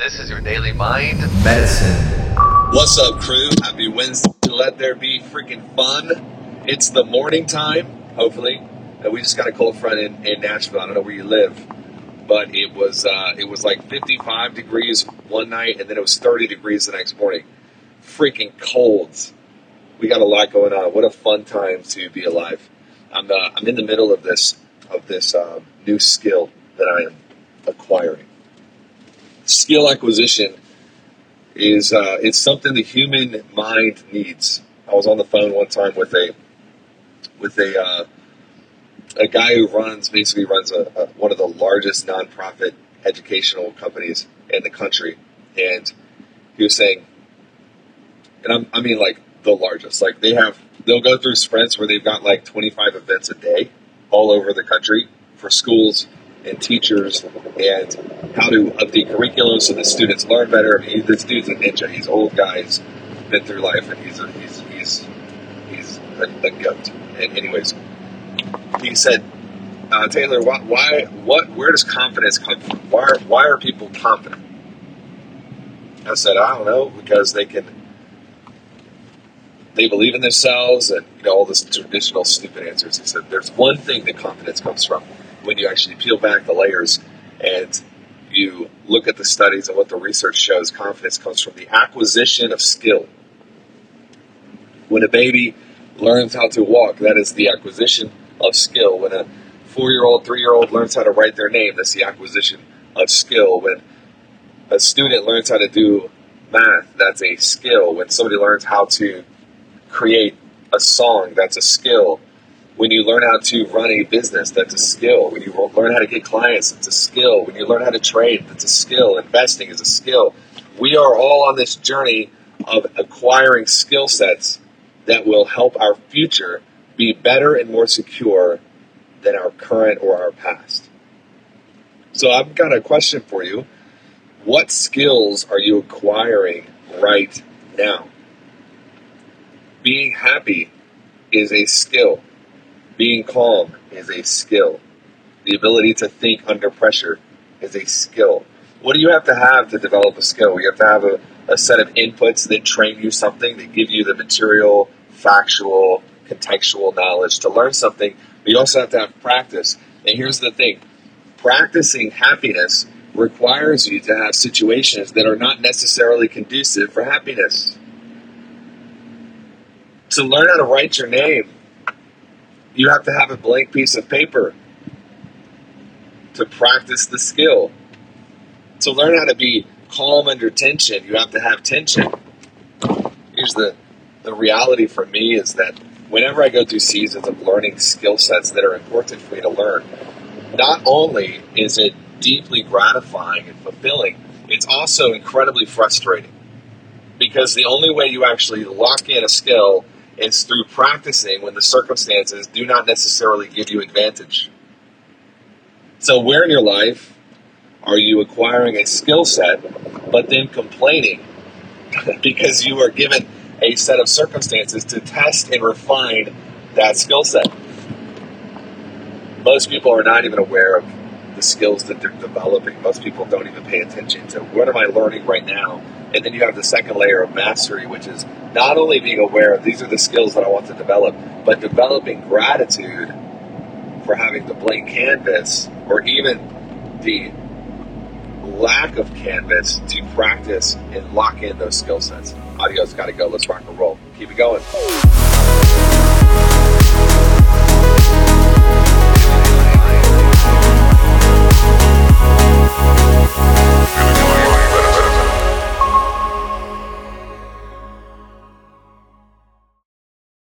This is your daily mind medicine. What's up, crew? Happy Wednesday. Let there be freaking fun. It's the morning time, hopefully. Uh, we just got a cold front in, in Nashville. I don't know where you live, but it was uh, it was like 55 degrees one night, and then it was 30 degrees the next morning. Freaking colds. We got a lot going on. What a fun time to be alive. I'm uh, I'm in the middle of this of this uh, new skill that I am acquiring skill acquisition is uh, it's something the human mind needs. I was on the phone one time with a with a uh, a guy who runs basically runs a, a, one of the largest nonprofit educational companies in the country, and he was saying, and I'm, I mean like the largest. Like they have they'll go through sprints where they've got like 25 events a day all over the country for schools and teachers and how to update curriculum so the students learn better. I mean, this dude's a ninja. He's old guy. He's been through life, and he's a, he's he's he's a, a goat. And anyways, he said, uh, Taylor, why, why what where does confidence come from? Why are, why are people confident? I said, I don't know, because they can they believe in themselves and you know all this traditional stupid answers. He said, there's one thing that confidence comes from when you actually peel back the layers and you look at the studies and what the research shows, confidence comes from the acquisition of skill. When a baby learns how to walk, that is the acquisition of skill. When a four year old, three year old learns how to write their name, that's the acquisition of skill. When a student learns how to do math, that's a skill. When somebody learns how to create a song, that's a skill when you learn how to run a business, that's a skill. When you learn how to get clients, it's a skill. When you learn how to trade, that's a skill. Investing is a skill. We are all on this journey of acquiring skill sets that will help our future be better and more secure than our current or our past. So I've got a question for you. What skills are you acquiring right now? Being happy is a skill. Being calm is a skill. The ability to think under pressure is a skill. What do you have to have to develop a skill? You have to have a, a set of inputs that train you something, that give you the material, factual, contextual knowledge to learn something, but you also have to have practice. And here's the thing practicing happiness requires you to have situations that are not necessarily conducive for happiness. To learn how to write your name you have to have a blank piece of paper to practice the skill. To learn how to be calm under tension, you have to have tension. Here's the, the reality for me is that whenever I go through seasons of learning skill sets that are important for me to learn, not only is it deeply gratifying and fulfilling, it's also incredibly frustrating. Because the only way you actually lock in a skill it's through practicing when the circumstances do not necessarily give you advantage. So, where in your life are you acquiring a skill set, but then complaining because you are given a set of circumstances to test and refine that skill set? Most people are not even aware of the skills that they're developing. Most people don't even pay attention to what am I learning right now and then you have the second layer of mastery, which is not only being aware of these are the skills that I want to develop, but developing gratitude for having the blank canvas or even the lack of canvas to practice and lock in those skill sets. Audio's got to go. Let's rock and roll. Keep it going.